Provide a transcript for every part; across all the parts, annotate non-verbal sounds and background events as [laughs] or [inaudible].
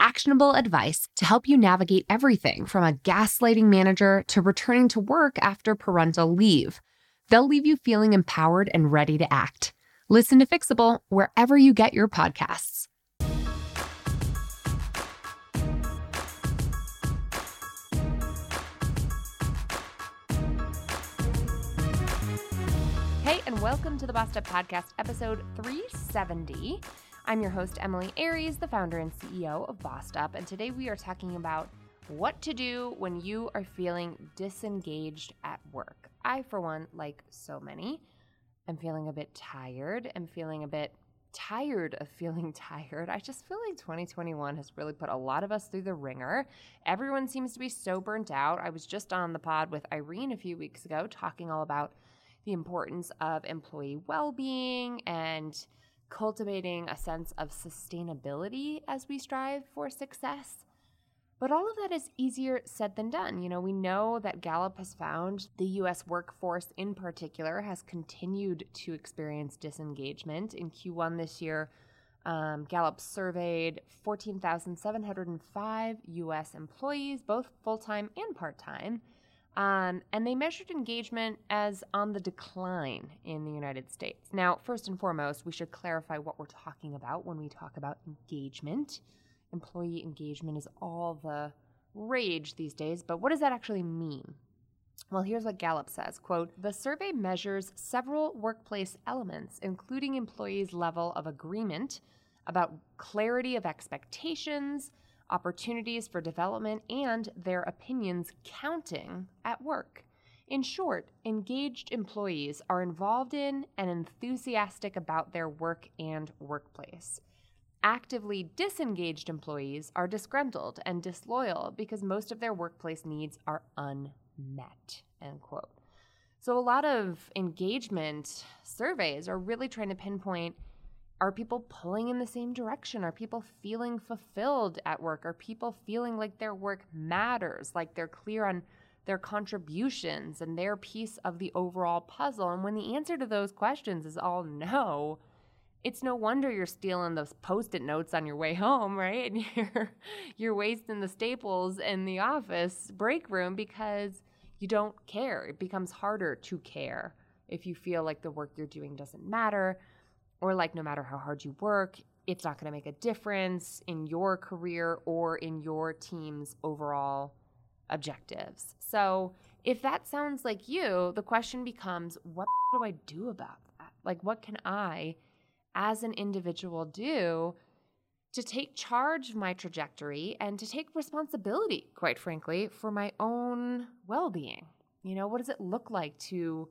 actionable advice to help you navigate everything from a gaslighting manager to returning to work after parental leave. They'll leave you feeling empowered and ready to act. Listen to Fixable wherever you get your podcasts. Hey, and welcome to the Bossed Up Podcast, episode 370. I'm your host, Emilie Aries, the founder and CEO of Bossed Up, and today we are talking about what to do when you are feeling disengaged at work. I, for one, like so many, am feeling a bit tired. I'm feeling a bit tired of feeling [laughs] tired. I just feel like 2021 has really put a lot of us through the ringer. Everyone seems to be so burnt out. I was just on the pod with Irene a few weeks ago talking all about the importance of employee well being and cultivating a sense of sustainability as we strive for success. But all of that is easier said than done. You know, we know that Gallup has found the US workforce in particular has continued to experience disengagement. In Q1 this year, um, Gallup surveyed 14,705 US employees, both full time and part time. Um, and they measured engagement as on the decline in the United States. Now, first and foremost, we should clarify what we're talking about when we talk about engagement. Employee engagement is all the rage these days, but what does that actually mean? Well, here's what Gallup says, quote, "The survey measures several workplace elements including employees' level of agreement about clarity of expectations, opportunities for development, and their opinions counting at work. In short, engaged employees are involved in and enthusiastic about their work and workplace. Actively disengaged employees are disgruntled and disloyal because most of their workplace needs are unmet. End quote. So, a lot of engagement surveys are really trying to pinpoint are people pulling in the same direction? Are people feeling fulfilled at work? Are people feeling like their work matters, like they're clear on their contributions and their piece of the overall puzzle? And when the answer to those questions is all no, it's no wonder you're stealing those post-it notes on your way home, right? And [laughs] you're you're wasting the staples in the office break room because you don't care. It becomes harder to care if you feel like the work you're doing doesn't matter or like no matter how hard you work, it's not going to make a difference in your career or in your team's overall objectives. So, if that sounds like you, the question becomes what do I do about that? Like, what can I, as an individual, do to take charge of my trajectory and to take responsibility, quite frankly, for my own well being? You know, what does it look like to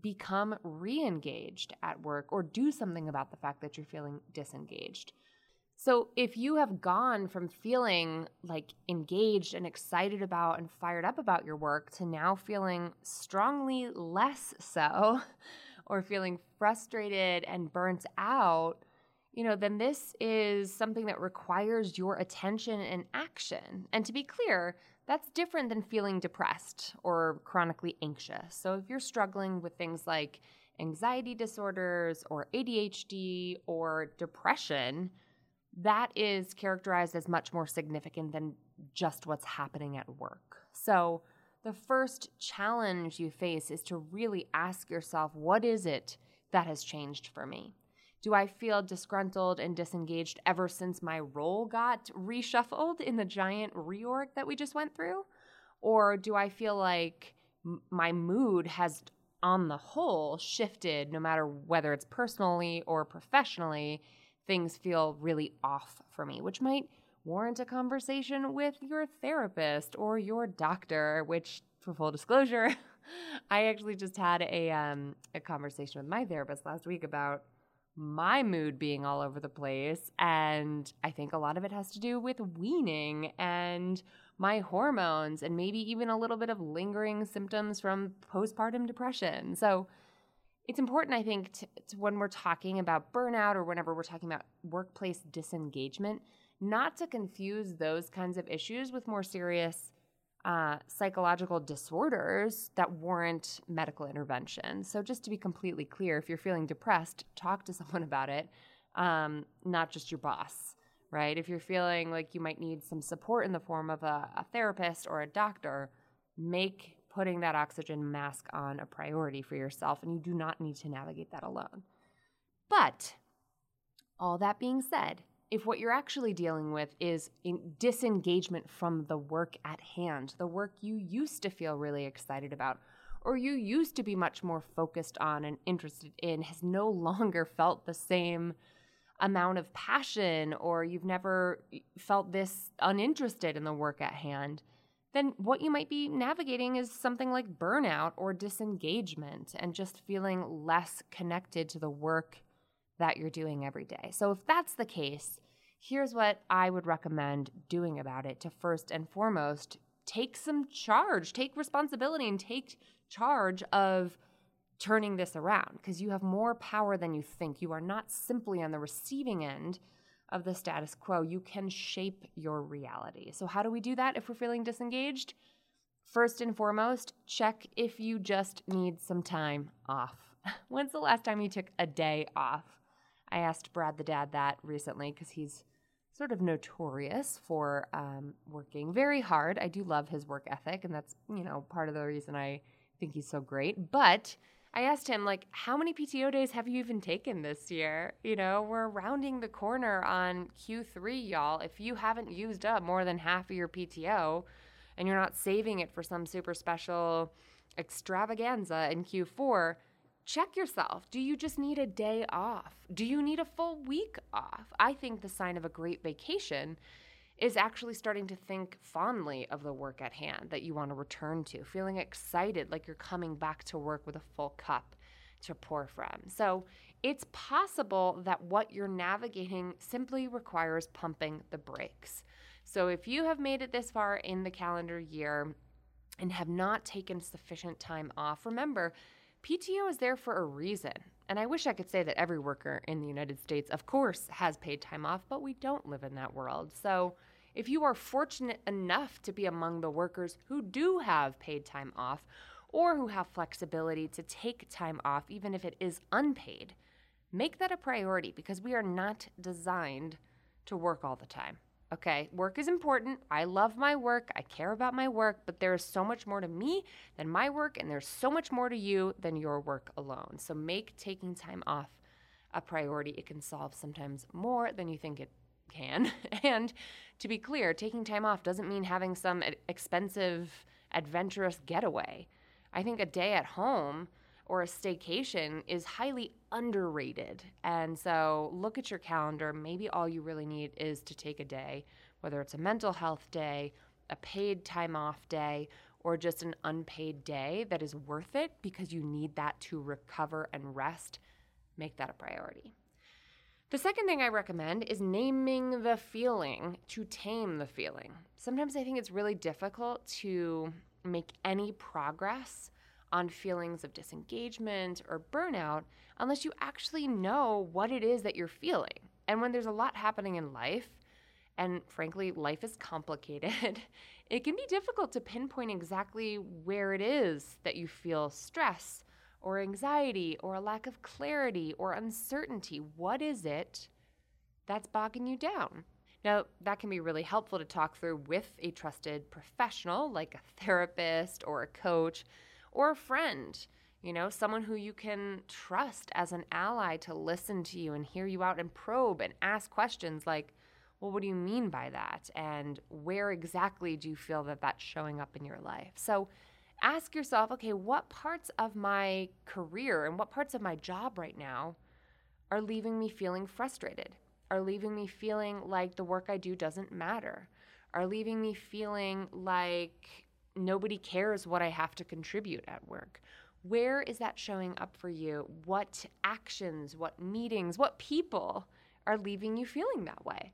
become re engaged at work or do something about the fact that you're feeling disengaged. So, if you have gone from feeling like engaged and excited about and fired up about your work to now feeling strongly less so, [laughs] or feeling frustrated and burnt out, you know, then this is something that requires your attention and action. And to be clear, that's different than feeling depressed or chronically anxious. So if you're struggling with things like anxiety disorders or ADHD or depression, that is characterized as much more significant than just what's happening at work. So, the first challenge you face is to really ask yourself what is it that has changed for me? Do I feel disgruntled and disengaged ever since my role got reshuffled in the giant reorg that we just went through? Or do I feel like m- my mood has, on the whole, shifted no matter whether it's personally or professionally? Things feel really off for me, which might warrant a conversation with your therapist or your doctor, which, for full disclosure, [laughs] I actually just had a, um, a conversation with my therapist last week about my mood being all over the place. And I think a lot of it has to do with weaning and my hormones and maybe even a little bit of lingering symptoms from postpartum depression. So it's important, I think, to, to when we're talking about burnout or whenever we're talking about workplace disengagement, not to confuse those kinds of issues with more serious uh, psychological disorders that warrant medical intervention. So, just to be completely clear, if you're feeling depressed, talk to [laughs] someone about it, um, not just your boss, right? If you're feeling like you might need some support in the form of a, a therapist or a doctor, make putting that oxygen mask on a priority for yourself, and you do not need to navigate that alone. But all that being said, if what you're actually dealing with is disengagement from the work at hand, the work you used to feel really excited about, or you used to be much more focused on and interested in, has no [laughs] longer felt the same amount of passion, or you've never felt this uninterested in the work at hand, then what you might be navigating is something like burnout or disengagement and just feeling less connected to the work that you're doing every day. So, if that's the case, here's what I would recommend doing about it to first and foremost take some charge, take responsibility, and take charge of turning this around because you have more power than you think. You are not simply on the receiving end of the status quo. You can shape your reality. So, how do we do that if we're feeling disengaged? First and foremost, check if you just need some time off. [laughs] When's the last time you took a day off? I asked Brad the dad that recently because he's sort of notorious for um, working very hard. I do love his work ethic, and that's, you know, part of the reason I think he's so great. But I asked him, like, how many PTO days have you even taken this year? You know, we're rounding the corner on Q3, y'all. If you haven't used up more than half of your PTO and you're not saving it for some super special extravaganza in Q4, check yourself. Do you just need a day off? Do you need a full week off? I think the sign of a great vacation is actually starting to think fondly of the work at hand that you want to return to, feeling excited like you're coming back to work with a full cup to pour from. So it's possible that what you're navigating simply requires pumping the brakes. So if you have made it this far in the calendar year and have not taken sufficient time off, remember, PTO is there for a reason. And I wish I could say that every worker in the United States, of course, has paid time off, but we don't live in that world. So if you are fortunate enough to be among the workers who do have paid time off, or who have flexibility to take time off, even if it is unpaid, make that a priority because we are not designed to work all the time. Okay, work is important. I love my work. I care about my work, but there is so much more to me than my work, and there's so much more to you than your work alone. So make taking time off a priority. It can solve sometimes more than you think it can. [laughs] and to be clear, taking time off doesn't mean having some expensive, adventurous getaway. I think a day at home or a staycation is highly underrated. And so look at your calendar. Maybe all you really need is to take a day, whether it's a mental health day, a paid time off day, or just an unpaid day that is worth it because you need that to recover and rest. Make that a priority. The second thing I recommend is naming the feeling to tame the feeling. Sometimes I think it's really difficult to make any progress on feelings of disengagement or burnout unless you actually know what it is that you're feeling. And when there's a lot happening in life, and frankly, life is complicated, [laughs] it can be difficult to pinpoint exactly where it is that you feel stress or anxiety or a lack of clarity or uncertainty. What is it that's bogging you down? Now, that can be really helpful to talk through with a trusted professional like a therapist or a coach or a friend, you know, someone who you can trust as an ally to listen to you and hear you out and probe and ask questions like, well, what do you mean by that? And where exactly do you feel that that's showing up in your life? So ask yourself, okay, what parts of my career and what parts of my job right now are leaving me feeling frustrated? Are leaving me feeling like the work I do doesn't matter? Are leaving me feeling like nobody cares what I have to contribute at work. Where is that showing up for you? What actions, what meetings, what people are leaving you feeling that way?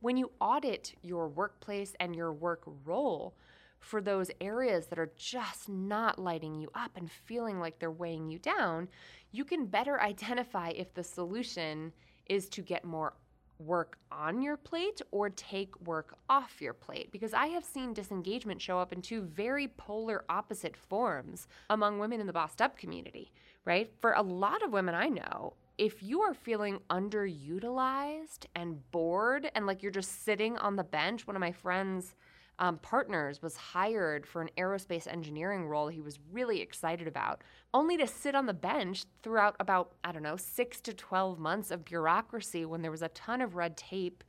When you audit your workplace and your work role for those areas that are just not lighting you up and feeling like they're weighing you down, you can better [laughs] identify if the solution is to get more work on your plate or take work off your plate because I have seen disengagement show up in two very polar opposite forms among women in the bossed up community, right? For a lot of women I know, if you are feeling underutilized and bored and like you're just sitting on the bench, one of my friends um, partners was hired for an aerospace engineering role he was really excited about, only to sit on the bench throughout about, I don't know, six to 12 months of bureaucracy when there was a ton of red tape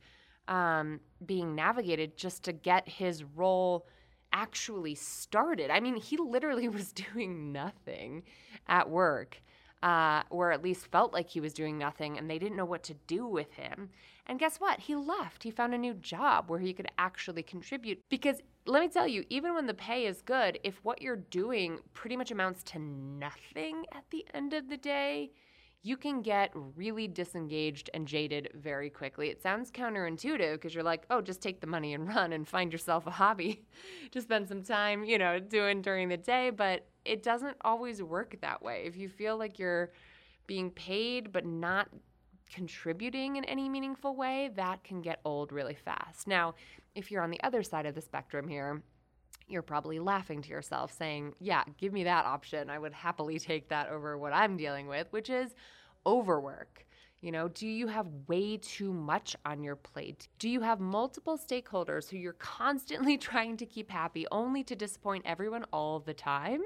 um, being navigated just to get his role actually started. I mean, he literally [laughs] was doing nothing at work uh, or at least felt like he was doing nothing and they didn't know what to do with him. And guess what? He left. He found a new job where he could actually contribute. Because let me tell you, even when the pay is good, if what you're doing pretty much amounts to nothing at the end of the day, you can get really disengaged and jaded very quickly. It sounds counterintuitive because you're like, oh, just take the money and [laughs] run and find yourself a hobby [laughs] to spend some time, you know, doing during the day. But it doesn't always work that way. If you feel like you're being paid but not contributing in any meaningful way, that can get old really fast. Now, if you're on the other side of the spectrum here, you're probably laughing to yourself saying, Yeah, give me that option. I would happily take that over what I'm dealing with, which is overwork. You know, do you have way too much on your plate? Do you have multiple stakeholders who you're constantly [laughs] trying to keep happy only to disappoint everyone all the time?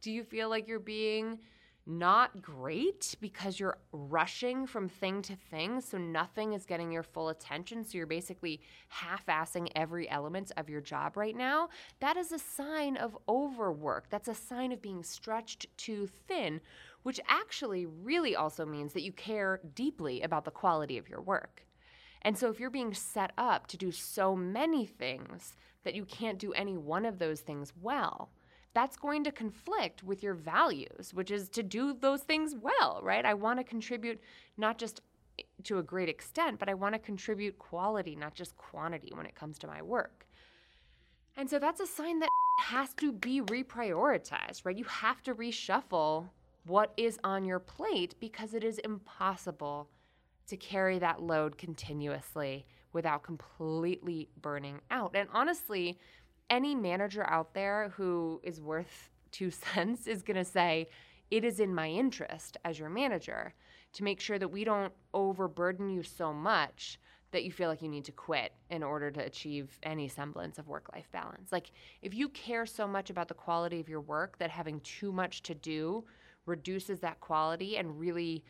Do you feel like you're being not great because you're rushing from thing to thing, so nothing is getting your full attention. So you're basically half assing every element of your job right now. That is a sign of overwork. That's a sign of being stretched too thin, which actually really also means that you care deeply about the quality of your work. And so if you're being set up to do so many things that you can't do any one of those things well, that's going to conflict with your values, which is to do those things well, right? I want to contribute not just eh, to a great extent, but I want to contribute quality, not just quantity when it comes to my work. And so that's a sign that [laughs] has to be reprioritized, right? You have to reshuffle what is on your plate because it is impossible to carry that load continuously without completely burning out. And honestly, any manager out there who is worth two [laughs] cents is going to say, it is in my interest as your manager to make sure that we don't overburden you so much that you feel like you need to quit in order to achieve any semblance of work life balance. Like, if you care so much about the quality of your work that having too much to do reduces that quality and really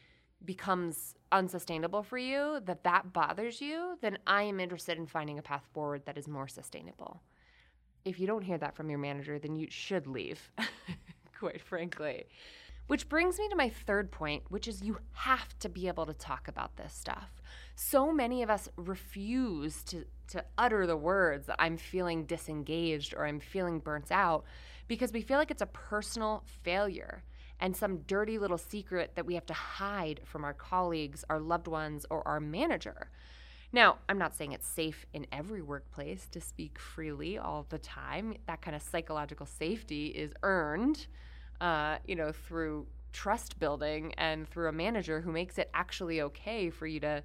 becomes unsustainable for you, that that bothers you, then I am interested in finding a path forward that is more sustainable if you don't hear that from your manager, then you should leave, [laughs] quite frankly. Which brings me to my third point, which is you have to be able to talk about this stuff. So many of us refuse to, to utter the words that I'm feeling disengaged or I'm feeling burnt out because we feel like it's a personal failure and some dirty little secret that we have to hide from our colleagues, our loved ones, or our manager. Now, I'm not saying it's safe in every workplace to speak freely all the time. That kind of psychological safety is earned, uh, you know, through trust building and through a manager who makes it actually okay for you to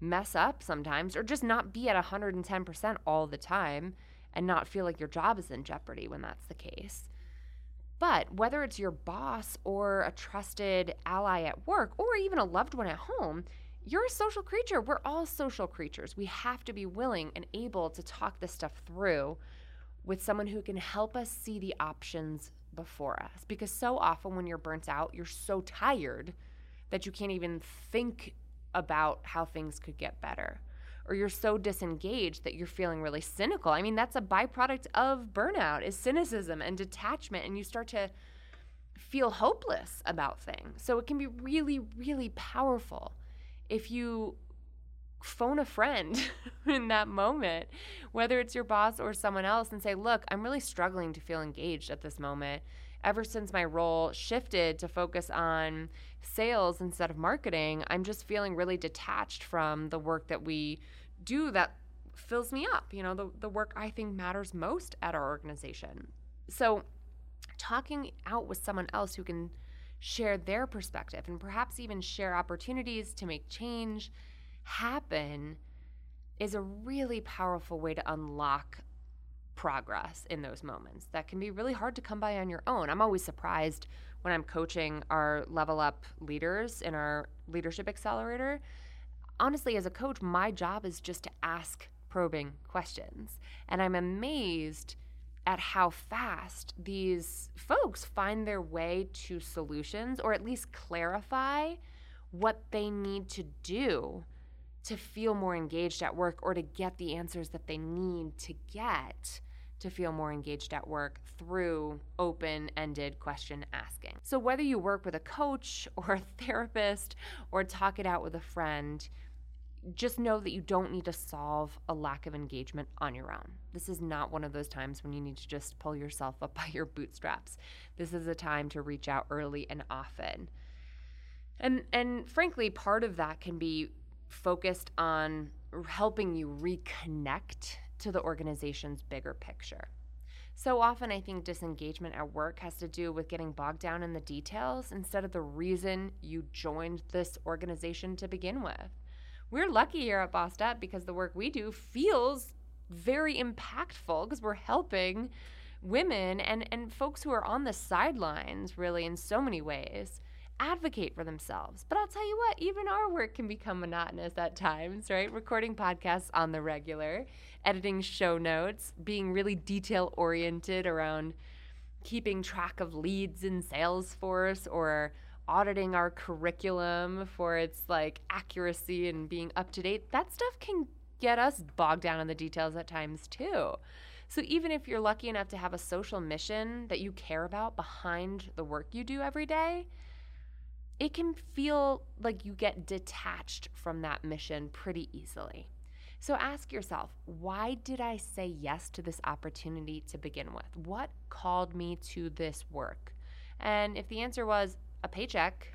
mess up sometimes or just not be at 110% all the time and not feel like your job is in jeopardy when that's the case. But whether it's your boss or a trusted ally at work or even a loved one at home, you're a social creature. We're all social creatures. We have to be willing and able to talk this stuff through with someone who can help us see the options before us. Because so often when you're burnt out, you're so tired that you can't even think about how things could get better. Or you're so disengaged that you're feeling really cynical. I mean, that's a byproduct of burnout is cynicism and detachment and you start to feel hopeless about things. So it can be really really powerful if you phone a friend [laughs] in that moment, whether it's your boss or someone else, and say, Look, I'm really struggling to feel engaged at this moment. Ever since my role shifted to focus on sales instead of marketing, I'm just feeling really detached from the work that we do that fills me up, you know, the, the work I think matters most at our organization. So, talking out with someone else who can share their perspective and perhaps even share opportunities to make change happen is a really powerful way to unlock progress in those moments that can be really hard to come by on your own. I'm always surprised when I'm coaching our level up leaders in our leadership accelerator. Honestly, as a coach, my job is just to ask probing questions. And I'm amazed at how fast these folks find their way to solutions or at least clarify what they need to do to feel more engaged at work or to get the answers that they need to get to feel more engaged at work through open ended question asking. So, whether you work with a coach or a therapist or talk it out with a friend, just know that you don't need to solve a lack of engagement on your own. This is not one of those times when you need to just pull yourself up [laughs] by your bootstraps. This is a time to reach out early and often. And and frankly, part of that can be focused on helping you reconnect to the organization's bigger picture. So often, I think disengagement at work has to do with getting bogged down in the details instead of the reason you joined this organization to begin with. We're lucky here at Bossed Up because the work we do feels very impactful because we're helping women and, and folks who are on the sidelines, really, in so many ways advocate for themselves. But I'll tell you what, even our work can become monotonous at times, right? Recording podcasts on the regular, editing show notes, being really detail oriented around keeping track of leads in Salesforce or auditing our curriculum for its like accuracy and being up to date. That stuff can get us bogged down in the details at times too. So even if you're lucky enough to have a social mission that you care about behind the work you do every day, it can feel like you get detached from that mission pretty easily. So ask yourself, why did I say yes to this opportunity to begin with? What called me to this work? And if the answer was a paycheck,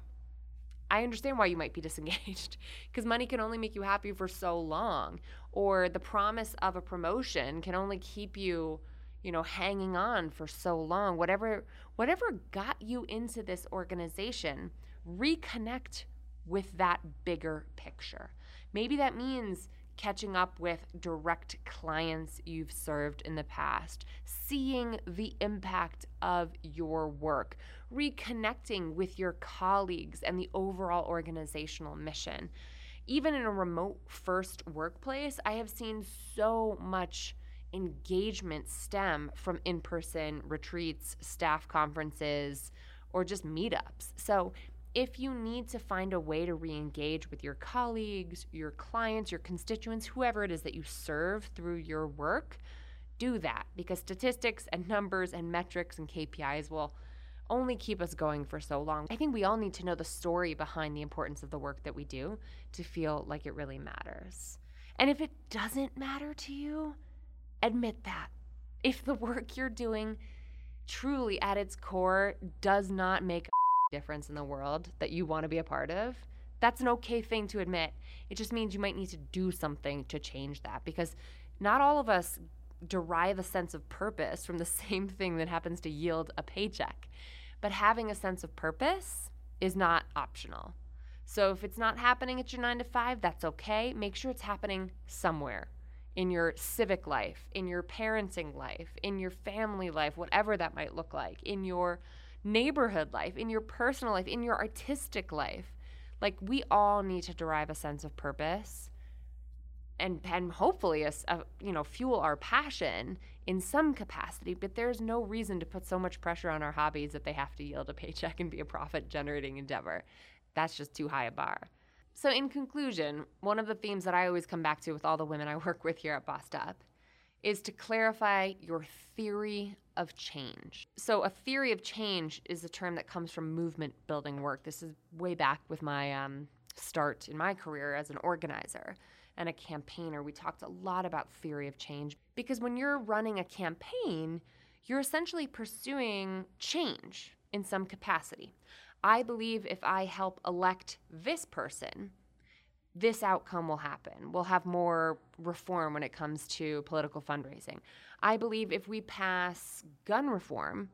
I understand why you might be [laughs] disengaged because money can only make you happy for so long, or the promise of a promotion can only keep you, you know, hanging on for so long. Whatever whatever got you into this organization reconnect with that bigger picture. Maybe that means catching up with direct clients you've served in the past, seeing the impact of your work, reconnecting with your colleagues and the overall organizational mission. Even in a remote first workplace, I have seen so much engagement stem from in person retreats, staff conferences, or just meetups. So if you need to find a way to re engage with your colleagues, your clients, your constituents, whoever it is that you serve through your work, do that because statistics and numbers and metrics and KPIs will only keep us going for so long. I think we all need to know the story behind the importance of the work that we do to feel like it really matters. And if it doesn't matter to you, admit that. If the work you're doing truly at its core does not make difference in the world that you want to be a part of, that's an okay thing to admit. It just means you might need to do something to change that because not all of us derive a sense of purpose from the [laughs] same thing that happens to yield a paycheck. But having a sense of purpose is not optional. So if it's not happening at your nine to five, that's okay. Make sure it's happening somewhere in your civic life, in your parenting life, in your family life, whatever that might look like, in your neighborhood life, in your personal life, in your artistic life. Like we all need to derive a sense of purpose and and hopefully a, a, uh, you know fuel our passion in some capacity but there's no reason to put so much pressure on our hobbies that they have to yield a paycheck and be a profit generating endeavor that's just too high a bar so in conclusion one of the themes that i always come back to with all the women i [laughs] work with here at bossed up is to clarify your theory of change. So, a theory of change is a term that comes from movement building work. This is way back with my um, start in my career as an organizer and a campaigner. We talked a lot about theory of change because when you're running a campaign, you're essentially pursuing change in some capacity. I believe if I help elect this person, this outcome will happen. We'll have more reform when it comes to political fundraising. I believe if we pass gun reform,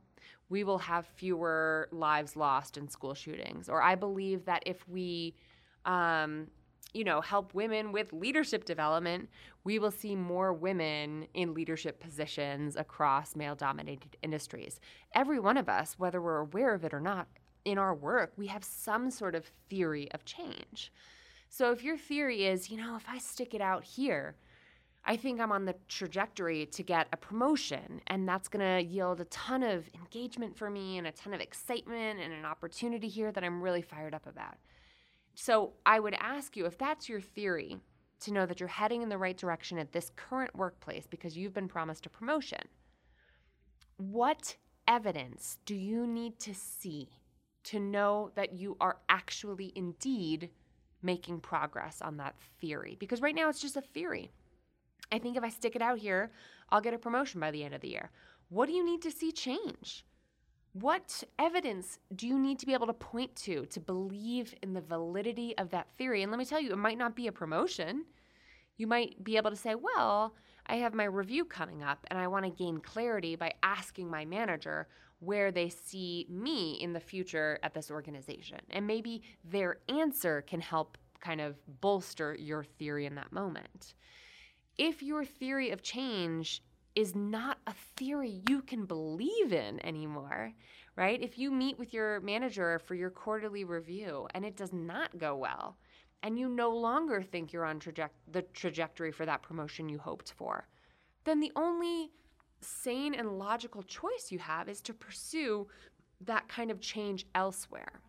we will have fewer lives lost in school shootings. Or I believe that if we, um, you know, help women with leadership development, we will see more women in leadership positions across male dominated industries. Every one of us, whether we're aware of it or not, in our work, we have some sort of theory of change. So if your theory is, you know, if I stick it out here, I think I'm on the trajectory to get a promotion, and that's to yield a ton of engagement for me and a ton of excitement and an opportunity here that I'm really fired up about. So, I would ask you if that's your theory to know that you're heading in the right direction at this current workplace because you've been promised a promotion. What evidence do you need to see to know that you are actually indeed making progress on that theory? Because right now it's just a theory. I think if I stick it out here, I'll get a promotion by the end of the year. What do you need to see change? What evidence do you need to be able to point to to believe in the validity of that theory? And let me tell you, it might not be a promotion. You might be able to say, well, I have my review coming up and I want to gain clarity by asking my manager where they see me in the future at this organization. And maybe their answer can help kind of bolster your theory in that moment if your theory of change is not a theory you can believe in anymore, right? If you meet with your manager for your quarterly review and it does not go well, and you no longer think you're on traje- the trajectory for that promotion you hoped for, then the only sane and logical choice you have is to pursue that kind of change elsewhere.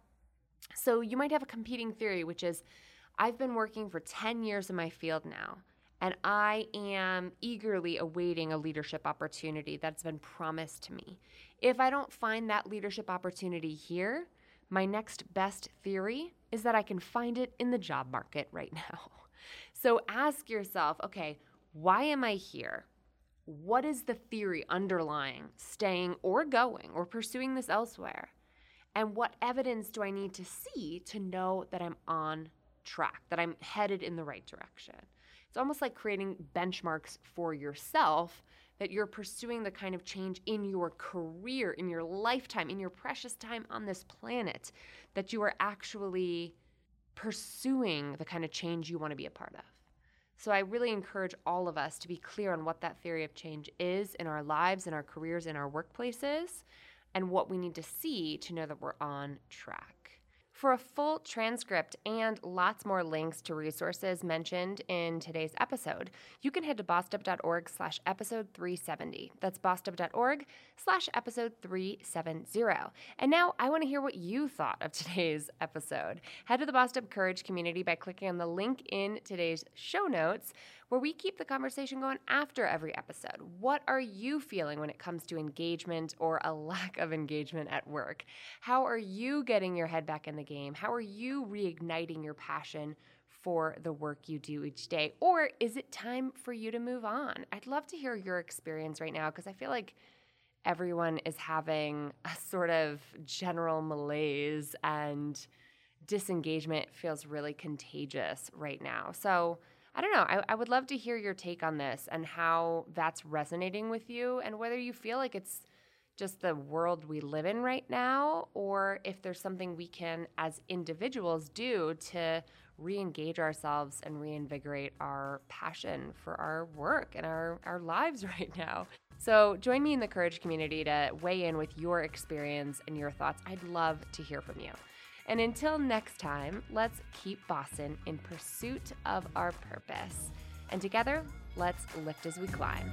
So you might have a competing theory, which is I've been working for 10 years in my field now and I am eagerly awaiting a leadership opportunity that's been promised to me. If I don't find that leadership opportunity here, my next best theory is that I can find it in the job market right [laughs] now. So ask yourself okay, why am I here? What is the theory underlying staying or going or pursuing this elsewhere? And what evidence do I need to see to know that I'm on track, that I'm headed in the right direction? It's almost like creating benchmarks for yourself that you're pursuing the kind of change in your career, in your lifetime, in your precious time on this planet, that you are actually pursuing the kind of change you want to be a part of. So I really encourage all of us to be clear on what that theory of change is in our lives, in our careers, in our workplaces, and what we need to see to know that we're on track. For a full transcript and lots more links to resources mentioned in today's episode, you can head to bossedup.org slash episode 370. That's bossedup.org slash episode 370. And now I want to hear what you thought of [laughs] today's episode. Head to the Bossed Up Courage community by clicking on the link in today's show notes where we keep the conversation going after every episode. What are you feeling when it comes to engagement or a [laughs] lack of engagement at work? How are you getting your head back in the game? How are you reigniting your passion? For the work you do each day? Or is it time for you to move on? I'd love to hear your experience right now because I feel like everyone is having a sort of general malaise and disengagement feels really contagious right now. So, I don't know. I, I would love to hear your take on this and how that's resonating with you and whether you feel like it's just the world we live in right now or if there's something we can as individuals do to re-engage ourselves and reinvigorate our passion for our work and our, our lives [laughs] right now so join me in the courage community to weigh in with your experience and your thoughts i'd love to hear from you and until next time, let's keep bossin' in pursuit of our purpose. And together, let's lift as we climb.